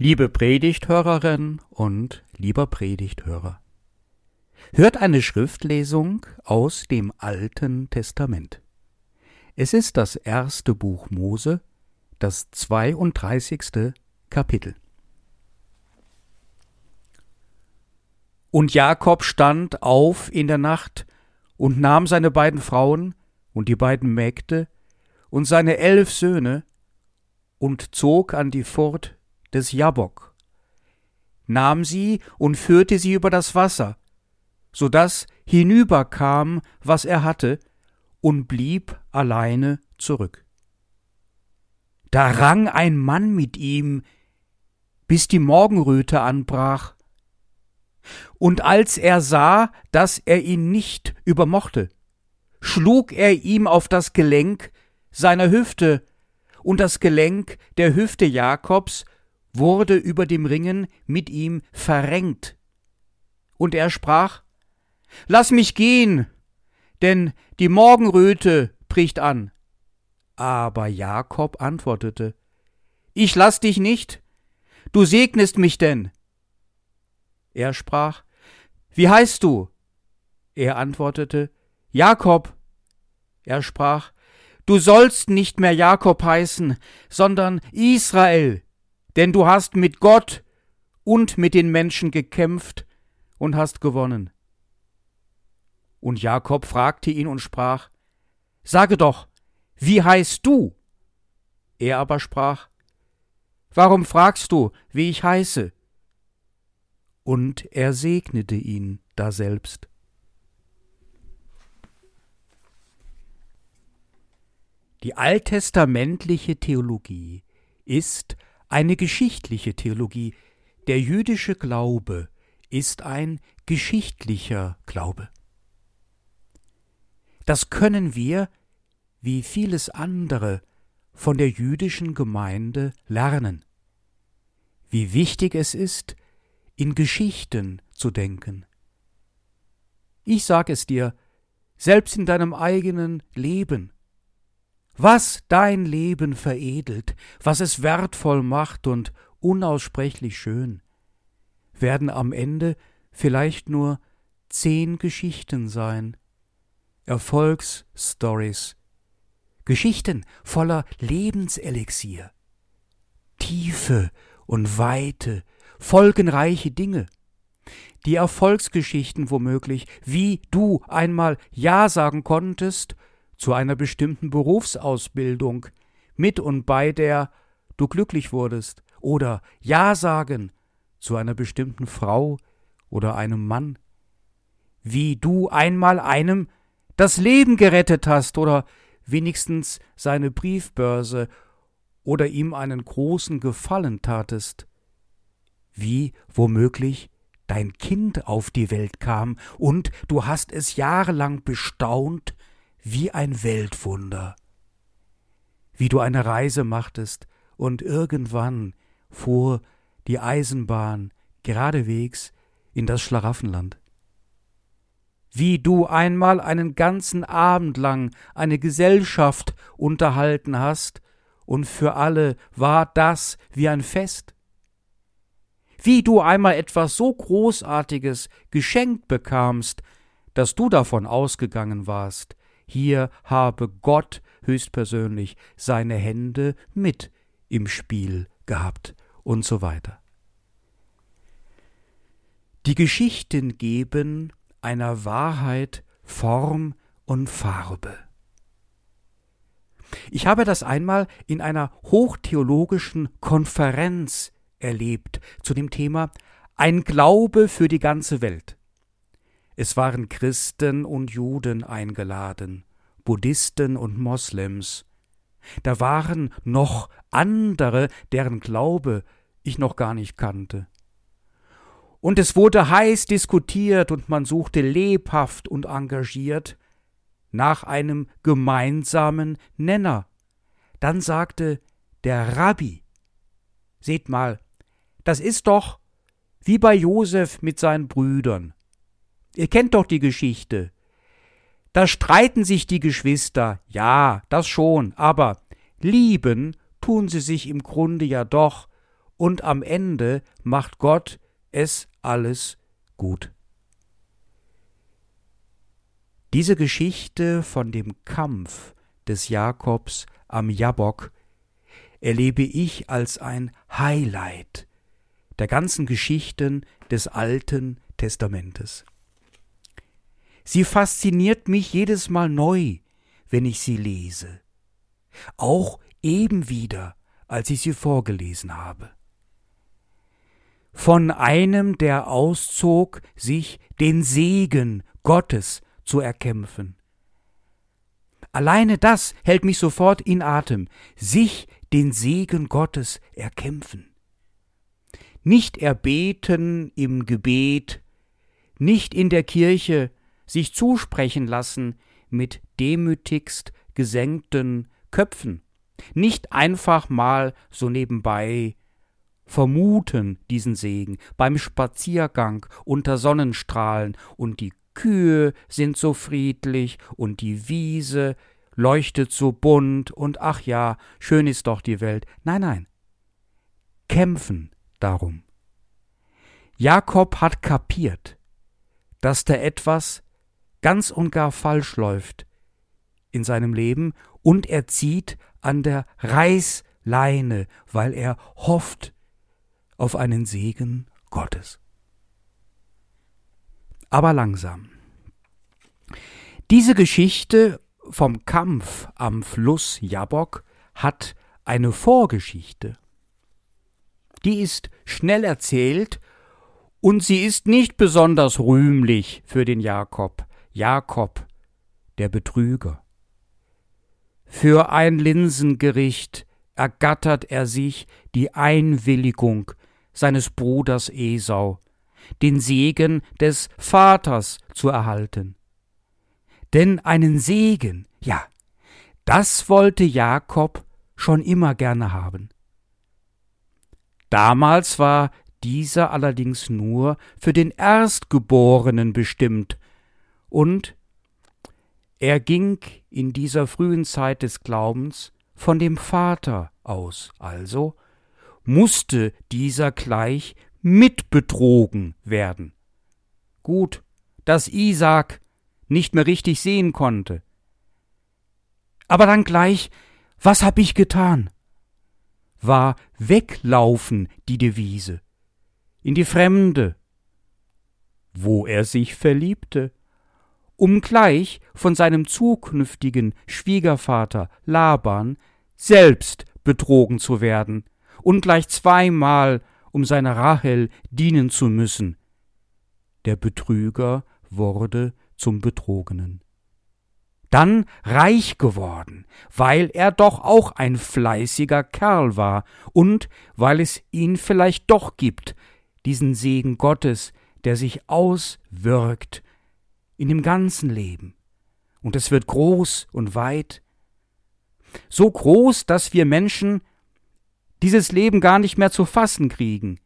Liebe Predigthörerin und lieber Predigthörer, hört eine Schriftlesung aus dem Alten Testament. Es ist das erste Buch Mose, das 32. Kapitel. Und Jakob stand auf in der Nacht und nahm seine beiden Frauen und die beiden Mägde und seine elf Söhne und zog an die Furt des Jabok, nahm sie und führte sie über das Wasser, so dass hinüberkam, was er hatte, und blieb alleine zurück. Da rang ein Mann mit ihm, bis die Morgenröte anbrach. Und als er sah, dass er ihn nicht übermochte, schlug er ihm auf das Gelenk seiner Hüfte, und das Gelenk der Hüfte Jakobs wurde über dem Ringen mit ihm verrenkt. Und er sprach, Lass mich gehen, denn die Morgenröte bricht an. Aber Jakob antwortete, Ich lass dich nicht, du segnest mich denn. Er sprach, Wie heißt du? Er antwortete, Jakob. Er sprach, Du sollst nicht mehr Jakob heißen, sondern Israel, denn du hast mit Gott und mit den Menschen gekämpft und hast gewonnen. Und Jakob fragte ihn und sprach, Sage doch, wie heißt du? Er aber sprach, Warum fragst du, wie ich heiße? Und er segnete ihn daselbst. Die alttestamentliche Theologie ist eine geschichtliche Theologie. Der jüdische Glaube ist ein geschichtlicher Glaube. Das können wir, wie vieles andere, von der jüdischen Gemeinde lernen. Wie wichtig es ist, in Geschichten zu denken. Ich sag es dir, selbst in deinem eigenen Leben, was dein Leben veredelt, was es wertvoll macht und unaussprechlich schön, werden am Ende vielleicht nur zehn Geschichten sein, Erfolgsstories, Geschichten voller Lebenselixier, Tiefe und Weite, folgenreiche Dinge, die Erfolgsgeschichten womöglich, wie du einmal Ja sagen konntest zu einer bestimmten Berufsausbildung, mit und bei der du glücklich wurdest, oder Ja sagen zu einer bestimmten Frau oder einem Mann, wie du einmal einem das Leben gerettet hast oder wenigstens seine Briefbörse oder ihm einen großen Gefallen tatest, wie womöglich dein Kind auf die Welt kam und du hast es jahrelang bestaunt wie ein Weltwunder. Wie du eine Reise machtest und irgendwann fuhr die Eisenbahn geradewegs in das Schlaraffenland. Wie du einmal einen ganzen Abend lang eine Gesellschaft unterhalten hast, und für alle war das wie ein Fest. Wie du einmal etwas so Großartiges geschenkt bekamst, dass du davon ausgegangen warst, hier habe Gott höchstpersönlich seine Hände mit im Spiel gehabt und so weiter. Die Geschichten geben einer Wahrheit Form und Farbe. Ich habe das einmal in einer hochtheologischen Konferenz erlebt zu dem Thema Ein Glaube für die ganze Welt. Es waren Christen und Juden eingeladen, Buddhisten und Moslems. Da waren noch andere, deren Glaube ich noch gar nicht kannte. Und es wurde heiß diskutiert und man suchte lebhaft und engagiert nach einem gemeinsamen Nenner. Dann sagte der Rabbi, Seht mal, das ist doch wie bei Josef mit seinen Brüdern. Ihr kennt doch die Geschichte. Da streiten sich die Geschwister, ja, das schon, aber lieben tun sie sich im Grunde ja doch, und am Ende macht Gott es alles gut. Diese Geschichte von dem Kampf des Jakobs am Jabok erlebe ich als ein Highlight der ganzen Geschichten des Alten Testamentes. Sie fasziniert mich jedes Mal neu, wenn ich sie lese, auch eben wieder, als ich sie vorgelesen habe. Von einem, der auszog, sich den Segen Gottes zu erkämpfen. Alleine das hält mich sofort in Atem, sich den Segen Gottes erkämpfen. Nicht erbeten im Gebet, nicht in der Kirche sich zusprechen lassen mit demütigst gesenkten Köpfen, nicht einfach mal so nebenbei vermuten diesen Segen beim Spaziergang unter Sonnenstrahlen und die Kühe sind so friedlich und die Wiese leuchtet so bunt und ach ja, schön ist doch die Welt. Nein, nein. Kämpfen darum. Jakob hat kapiert, dass da etwas ganz und gar falsch läuft in seinem Leben und er zieht an der Reißleine, weil er hofft auf einen Segen Gottes. Aber langsam. Diese Geschichte vom Kampf am Fluss Jabok hat eine Vorgeschichte. Die ist schnell erzählt und sie ist nicht besonders rühmlich für den Jakob. Jakob, der Betrüger. Für ein Linsengericht ergattert er sich die Einwilligung seines Bruders Esau, den Segen des Vaters zu erhalten. Denn einen Segen, ja, das wollte Jakob schon immer gerne haben. Damals war dieser allerdings nur für den Erstgeborenen bestimmt, und er ging in dieser frühen Zeit des Glaubens von dem Vater aus, also musste dieser gleich mitbetrogen werden. Gut, dass Isaak nicht mehr richtig sehen konnte. Aber dann gleich, was hab ich getan? War weglaufen die Devise, in die Fremde, wo er sich verliebte, um gleich von seinem zukünftigen Schwiegervater Laban selbst betrogen zu werden und gleich zweimal um seine Rahel dienen zu müssen. Der Betrüger wurde zum Betrogenen. Dann reich geworden, weil er doch auch ein fleißiger Kerl war und weil es ihn vielleicht doch gibt, diesen Segen Gottes, der sich auswirkt in dem ganzen Leben. Und es wird groß und weit, so groß, dass wir Menschen dieses Leben gar nicht mehr zu fassen kriegen.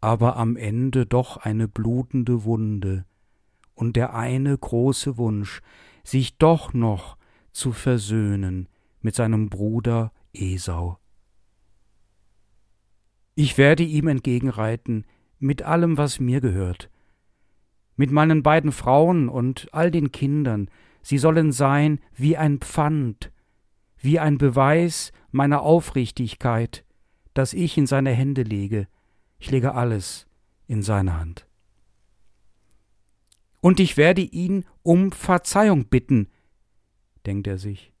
Aber am Ende doch eine blutende Wunde und der eine große Wunsch, sich doch noch zu versöhnen mit seinem Bruder Esau. Ich werde ihm entgegenreiten mit allem, was mir gehört, mit meinen beiden Frauen und all den Kindern, sie sollen sein wie ein Pfand, wie ein Beweis meiner Aufrichtigkeit, das ich in seine Hände lege. Ich lege alles in seine Hand. Und ich werde ihn um Verzeihung bitten, denkt er sich.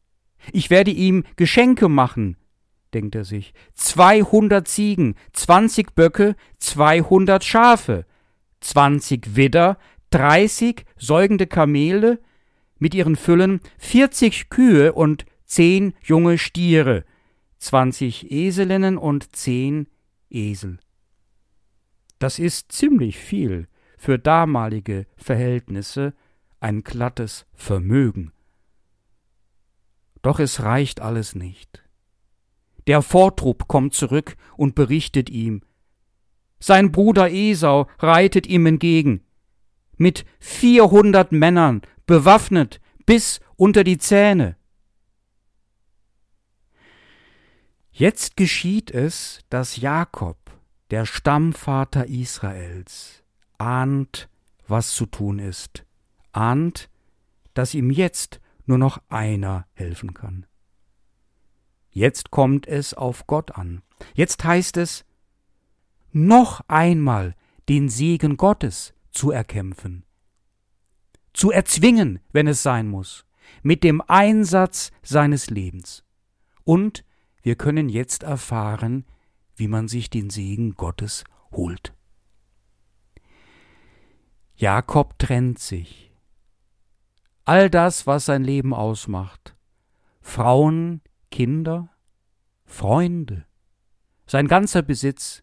Ich werde ihm Geschenke machen, denkt er sich. Zweihundert Ziegen, zwanzig Böcke, zweihundert Schafe, zwanzig Widder, dreißig säugende Kamele mit ihren Füllen, vierzig Kühe und zehn junge Stiere, zwanzig Eselinnen und zehn Esel. Das ist ziemlich viel für damalige Verhältnisse, ein glattes Vermögen. Doch es reicht alles nicht. Der Vortrupp kommt zurück und berichtet ihm. Sein Bruder Esau reitet ihm entgegen. Mit vierhundert Männern, bewaffnet bis unter die Zähne. Jetzt geschieht es, dass Jakob, der Stammvater Israels, ahnt, was zu tun ist, ahnt, dass ihm jetzt nur noch einer helfen kann. Jetzt kommt es auf Gott an. Jetzt heißt es, noch einmal den Segen Gottes zu erkämpfen, zu erzwingen, wenn es sein muss, mit dem Einsatz seines Lebens. Und wir können jetzt erfahren, wie man sich den Segen Gottes holt. Jakob trennt sich. All das, was sein Leben ausmacht, Frauen, Kinder, Freunde, sein ganzer Besitz,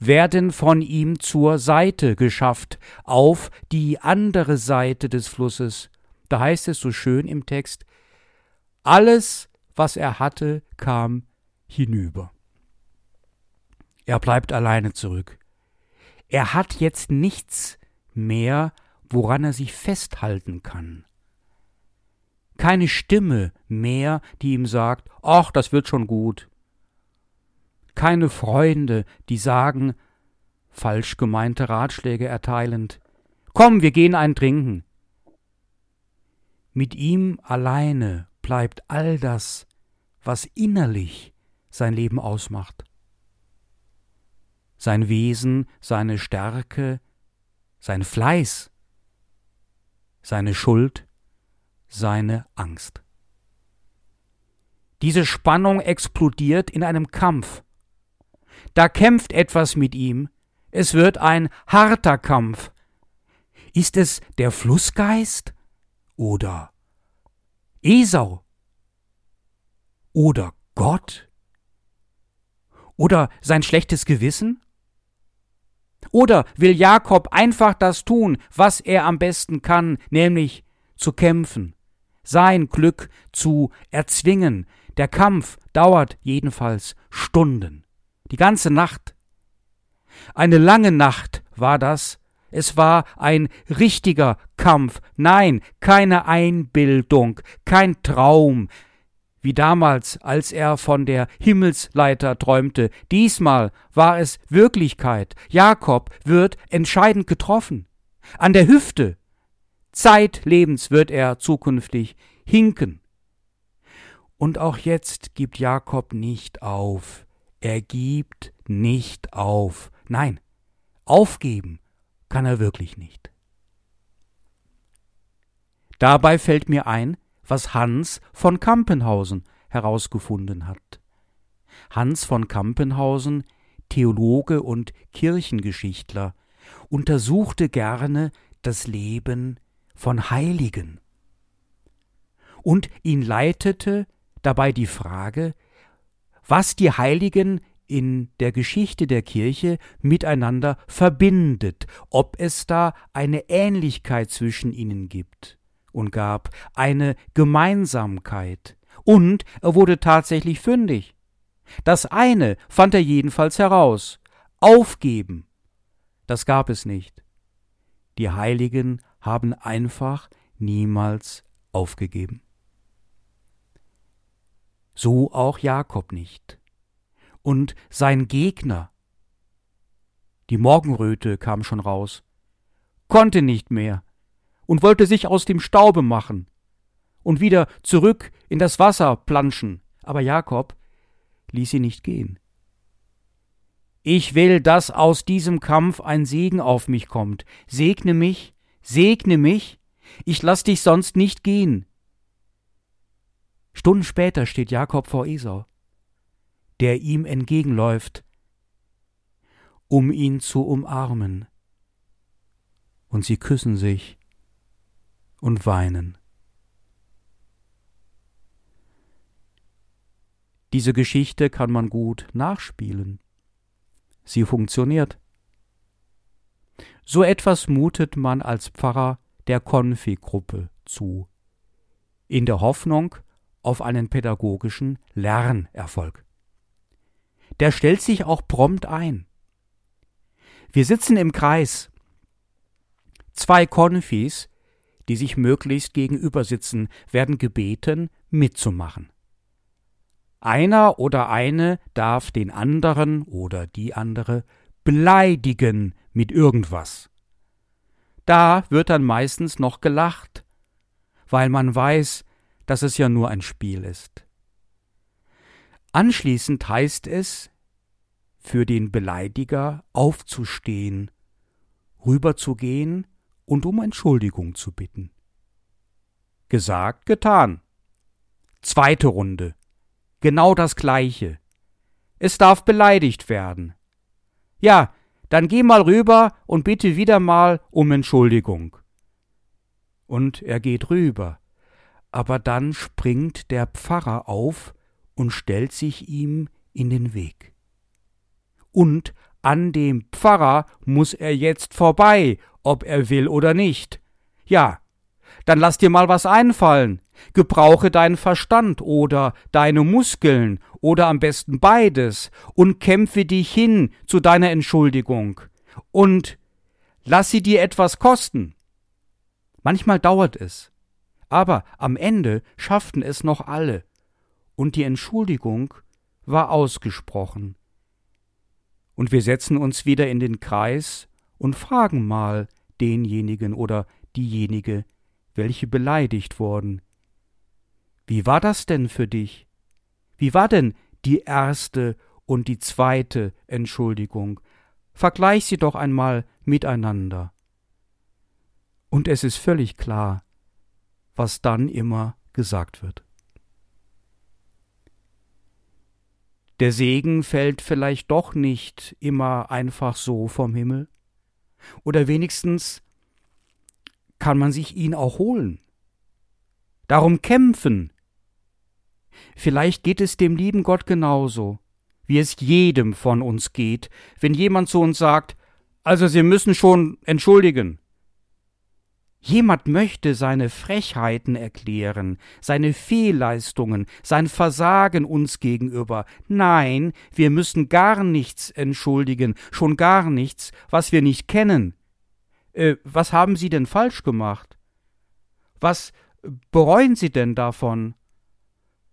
werden von ihm zur Seite geschafft, auf die andere Seite des Flusses. Da heißt es so schön im Text, alles, was er hatte, kam hinüber. Er bleibt alleine zurück. Er hat jetzt nichts mehr, woran er sich festhalten kann. Keine Stimme mehr, die ihm sagt, ach, das wird schon gut. Keine Freunde, die sagen, falsch gemeinte Ratschläge erteilend, komm, wir gehen ein Trinken. Mit ihm alleine bleibt all das, was innerlich sein Leben ausmacht. Sein Wesen, seine Stärke, sein Fleiß, seine Schuld, seine Angst. Diese Spannung explodiert in einem Kampf. Da kämpft etwas mit ihm, es wird ein harter Kampf. Ist es der Flussgeist oder Esau oder Gott oder sein schlechtes Gewissen? Oder will Jakob einfach das tun, was er am besten kann, nämlich zu kämpfen, sein Glück zu erzwingen. Der Kampf dauert jedenfalls Stunden, die ganze Nacht. Eine lange Nacht war das, es war ein richtiger Kampf, nein, keine Einbildung, kein Traum, wie damals, als er von der Himmelsleiter träumte. Diesmal war es Wirklichkeit. Jakob wird entscheidend getroffen. An der Hüfte. Zeitlebens wird er zukünftig hinken. Und auch jetzt gibt Jakob nicht auf. Er gibt nicht auf. Nein, aufgeben kann er wirklich nicht. Dabei fällt mir ein, was Hans von Kampenhausen herausgefunden hat. Hans von Kampenhausen, Theologe und Kirchengeschichtler, untersuchte gerne das Leben von Heiligen. Und ihn leitete dabei die Frage, was die Heiligen in der Geschichte der Kirche miteinander verbindet, ob es da eine Ähnlichkeit zwischen ihnen gibt und gab eine Gemeinsamkeit. Und er wurde tatsächlich fündig. Das eine fand er jedenfalls heraus. Aufgeben. Das gab es nicht. Die Heiligen haben einfach niemals aufgegeben. So auch Jakob nicht. Und sein Gegner, die Morgenröte kam schon raus, konnte nicht mehr, und wollte sich aus dem Staube machen und wieder zurück in das Wasser planschen, aber Jakob ließ sie nicht gehen. Ich will, dass aus diesem Kampf ein Segen auf mich kommt. Segne mich, segne mich, ich lass dich sonst nicht gehen. Stunden später steht Jakob vor Esau, der ihm entgegenläuft, um ihn zu umarmen. Und sie küssen sich und weinen. Diese Geschichte kann man gut nachspielen. Sie funktioniert. So etwas mutet man als Pfarrer der Konfi-Gruppe zu, in der Hoffnung auf einen pädagogischen Lernerfolg. Der stellt sich auch prompt ein. Wir sitzen im Kreis. Zwei Konfis die sich möglichst gegenüber sitzen, werden gebeten, mitzumachen. Einer oder eine darf den anderen oder die andere beleidigen mit irgendwas. Da wird dann meistens noch gelacht, weil man weiß, dass es ja nur ein Spiel ist. Anschließend heißt es, für den Beleidiger aufzustehen, rüberzugehen und um Entschuldigung zu bitten. Gesagt, getan. Zweite Runde. Genau das gleiche. Es darf beleidigt werden. Ja, dann geh mal rüber und bitte wieder mal um Entschuldigung. Und er geht rüber, aber dann springt der Pfarrer auf und stellt sich ihm in den Weg. Und an dem Pfarrer muss er jetzt vorbei, ob er will oder nicht. Ja, dann lass dir mal was einfallen. Gebrauche deinen Verstand oder deine Muskeln oder am besten beides und kämpfe dich hin zu deiner Entschuldigung und lass sie dir etwas kosten. Manchmal dauert es, aber am Ende schafften es noch alle, und die Entschuldigung war ausgesprochen. Und wir setzen uns wieder in den Kreis und fragen mal denjenigen oder diejenige, welche beleidigt wurden. Wie war das denn für dich? Wie war denn die erste und die zweite Entschuldigung? Vergleich sie doch einmal miteinander. Und es ist völlig klar, was dann immer gesagt wird. Der Segen fällt vielleicht doch nicht immer einfach so vom Himmel. Oder wenigstens kann man sich ihn auch holen. Darum kämpfen. Vielleicht geht es dem lieben Gott genauso, wie es jedem von uns geht, wenn jemand zu uns sagt, also Sie müssen schon entschuldigen. Jemand möchte seine Frechheiten erklären, seine Fehlleistungen, sein Versagen uns gegenüber. Nein, wir müssen gar nichts entschuldigen, schon gar nichts, was wir nicht kennen. Äh, was haben Sie denn falsch gemacht? Was bereuen Sie denn davon?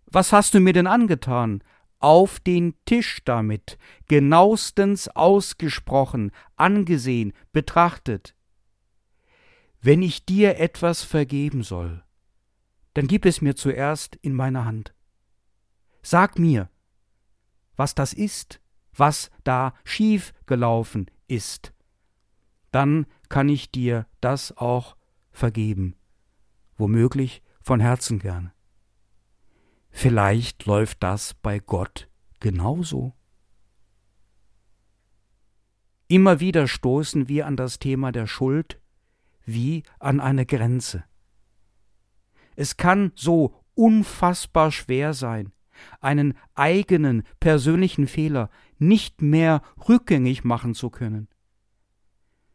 Was hast du mir denn angetan? Auf den Tisch damit, genauestens ausgesprochen, angesehen, betrachtet. Wenn ich dir etwas vergeben soll, dann gib es mir zuerst in meine Hand. Sag mir, was das ist, was da schief gelaufen ist. Dann kann ich dir das auch vergeben, womöglich von Herzen gern. Vielleicht läuft das bei Gott genauso. Immer wieder stoßen wir an das Thema der Schuld wie an eine Grenze. Es kann so unfassbar schwer sein, einen eigenen persönlichen Fehler nicht mehr rückgängig machen zu können.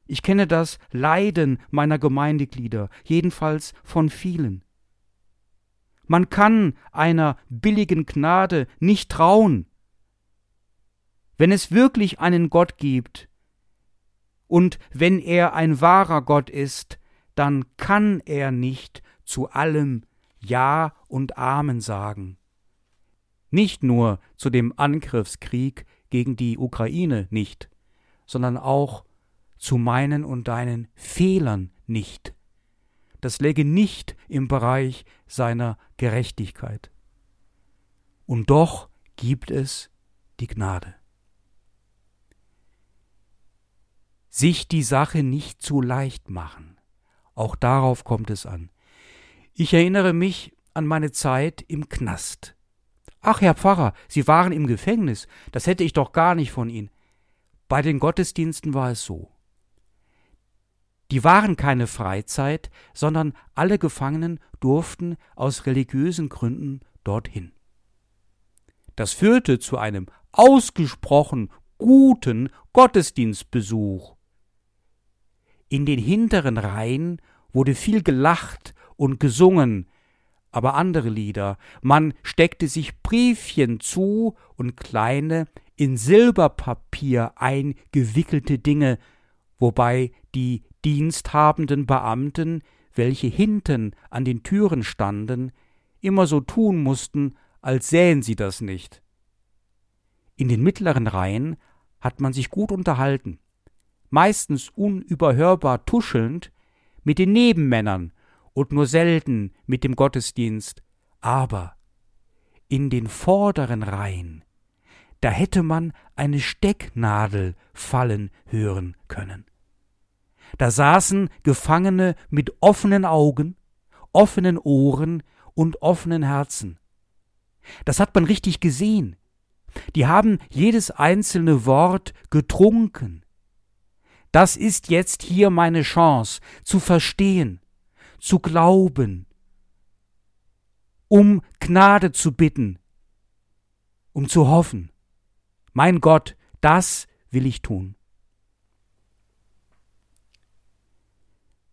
Ich kenne das Leiden meiner Gemeindeglieder, jedenfalls von vielen. Man kann einer billigen Gnade nicht trauen. Wenn es wirklich einen Gott gibt, und wenn er ein wahrer Gott ist, dann kann er nicht zu allem Ja und Amen sagen. Nicht nur zu dem Angriffskrieg gegen die Ukraine nicht, sondern auch zu meinen und deinen Fehlern nicht. Das läge nicht im Bereich seiner Gerechtigkeit. Und doch gibt es die Gnade. Sich die Sache nicht zu leicht machen. Auch darauf kommt es an. Ich erinnere mich an meine Zeit im Knast. Ach, Herr Pfarrer, Sie waren im Gefängnis, das hätte ich doch gar nicht von Ihnen. Bei den Gottesdiensten war es so. Die waren keine Freizeit, sondern alle Gefangenen durften aus religiösen Gründen dorthin. Das führte zu einem ausgesprochen guten Gottesdienstbesuch. In den hinteren Reihen wurde viel gelacht und gesungen, aber andere Lieder. Man steckte sich Briefchen zu und kleine, in Silberpapier eingewickelte Dinge, wobei die diensthabenden Beamten, welche hinten an den Türen standen, immer so tun mussten, als sähen sie das nicht. In den mittleren Reihen hat man sich gut unterhalten, meistens unüberhörbar tuschelnd mit den Nebenmännern und nur selten mit dem Gottesdienst, aber in den vorderen Reihen, da hätte man eine Stecknadel fallen hören können. Da saßen Gefangene mit offenen Augen, offenen Ohren und offenen Herzen. Das hat man richtig gesehen. Die haben jedes einzelne Wort getrunken. Das ist jetzt hier meine Chance, zu verstehen, zu glauben, um Gnade zu bitten, um zu hoffen. Mein Gott, das will ich tun.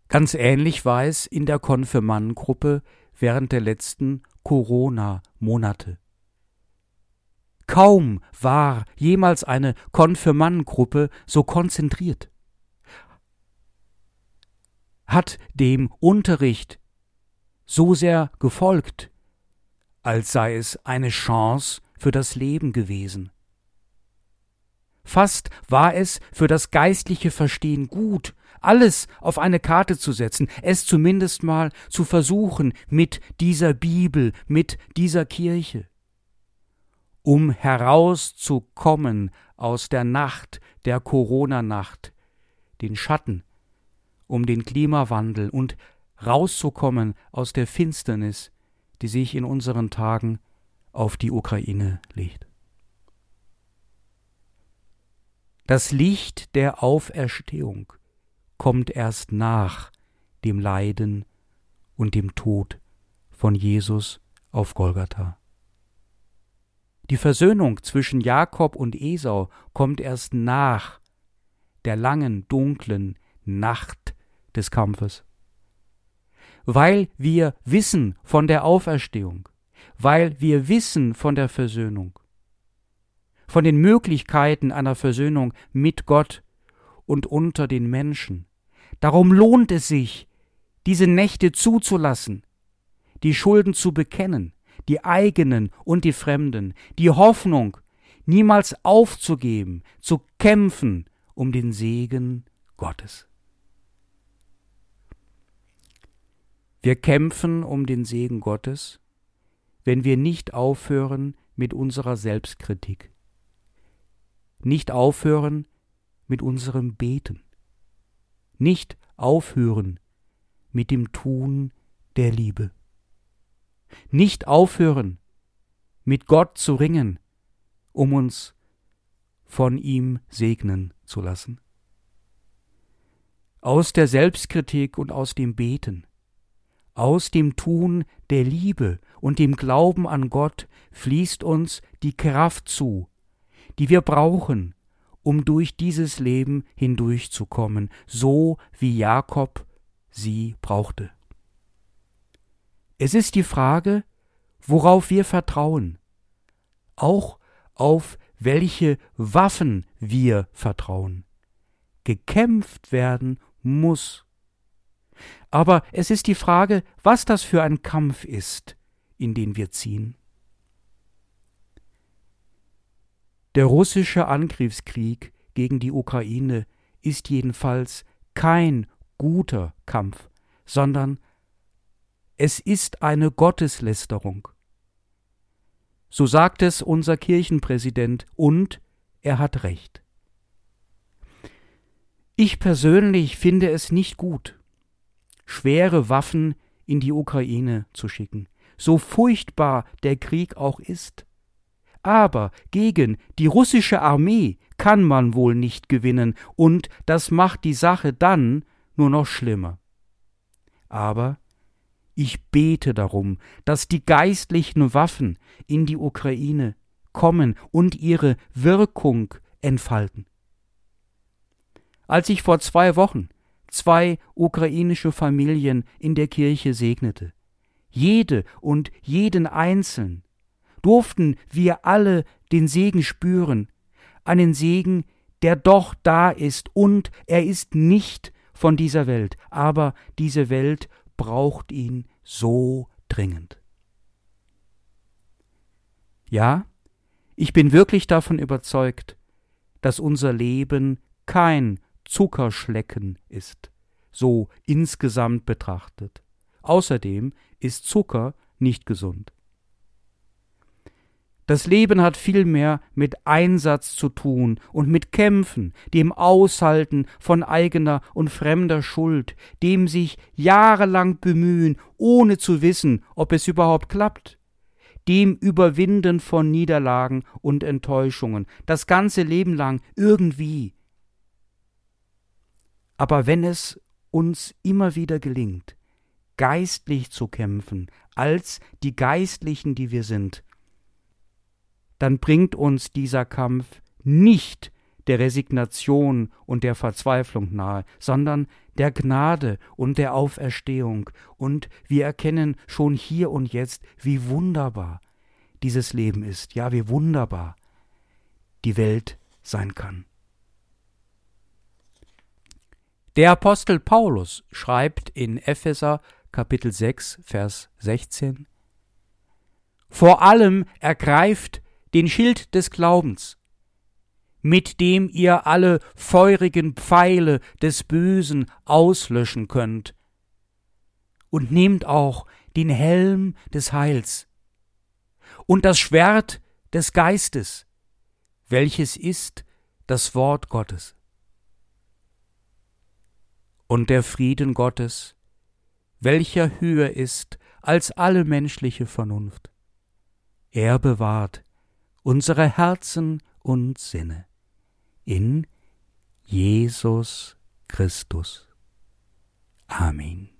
Ganz ähnlich war es in der Konfirmandengruppe während der letzten Corona-Monate. Kaum war jemals eine Konfirmandengruppe so konzentriert, hat dem Unterricht so sehr gefolgt, als sei es eine Chance für das Leben gewesen. Fast war es für das geistliche Verstehen gut, alles auf eine Karte zu setzen, es zumindest mal zu versuchen mit dieser Bibel, mit dieser Kirche. Um herauszukommen aus der Nacht, der Corona-Nacht, den Schatten, um den Klimawandel und rauszukommen aus der Finsternis, die sich in unseren Tagen auf die Ukraine legt. Das Licht der Auferstehung kommt erst nach dem Leiden und dem Tod von Jesus auf Golgatha. Die Versöhnung zwischen Jakob und Esau kommt erst nach der langen, dunklen Nacht des Kampfes. Weil wir wissen von der Auferstehung, weil wir wissen von der Versöhnung, von den Möglichkeiten einer Versöhnung mit Gott und unter den Menschen. Darum lohnt es sich, diese Nächte zuzulassen, die Schulden zu bekennen, die eigenen und die fremden, die Hoffnung niemals aufzugeben, zu kämpfen um den Segen Gottes. Wir kämpfen um den Segen Gottes, wenn wir nicht aufhören mit unserer Selbstkritik, nicht aufhören mit unserem Beten, nicht aufhören mit dem Tun der Liebe, nicht aufhören mit Gott zu ringen, um uns von ihm segnen zu lassen. Aus der Selbstkritik und aus dem Beten, aus dem Tun der Liebe und dem Glauben an Gott fließt uns die Kraft zu, die wir brauchen, um durch dieses Leben hindurchzukommen, so wie Jakob sie brauchte. Es ist die Frage, worauf wir vertrauen, auch auf welche Waffen wir vertrauen. Gekämpft werden muss. Aber es ist die Frage, was das für ein Kampf ist, in den wir ziehen. Der russische Angriffskrieg gegen die Ukraine ist jedenfalls kein guter Kampf, sondern es ist eine Gotteslästerung. So sagt es unser Kirchenpräsident und er hat recht. Ich persönlich finde es nicht gut, schwere Waffen in die Ukraine zu schicken, so furchtbar der Krieg auch ist. Aber gegen die russische Armee kann man wohl nicht gewinnen, und das macht die Sache dann nur noch schlimmer. Aber ich bete darum, dass die geistlichen Waffen in die Ukraine kommen und ihre Wirkung entfalten. Als ich vor zwei Wochen zwei ukrainische Familien in der Kirche segnete, jede und jeden einzeln, durften wir alle den Segen spüren, einen Segen, der doch da ist und er ist nicht von dieser Welt, aber diese Welt braucht ihn so dringend. Ja, ich bin wirklich davon überzeugt, dass unser Leben kein Zuckerschlecken ist, so insgesamt betrachtet. Außerdem ist Zucker nicht gesund. Das Leben hat vielmehr mit Einsatz zu tun und mit Kämpfen, dem Aushalten von eigener und fremder Schuld, dem sich jahrelang bemühen, ohne zu wissen, ob es überhaupt klappt, dem Überwinden von Niederlagen und Enttäuschungen, das ganze Leben lang irgendwie. Aber wenn es uns immer wieder gelingt, geistlich zu kämpfen, als die Geistlichen, die wir sind, dann bringt uns dieser Kampf nicht der Resignation und der Verzweiflung nahe, sondern der Gnade und der Auferstehung. Und wir erkennen schon hier und jetzt, wie wunderbar dieses Leben ist, ja, wie wunderbar die Welt sein kann. Der Apostel Paulus schreibt in Epheser Kapitel 6, Vers 16 Vor allem ergreift den Schild des Glaubens, mit dem ihr alle feurigen Pfeile des Bösen auslöschen könnt. Und nehmt auch den Helm des Heils und das Schwert des Geistes, welches ist das Wort Gottes. Und der Frieden Gottes, welcher höher ist als alle menschliche Vernunft. Er bewahrt unsere Herzen und Sinne in Jesus Christus. Amen.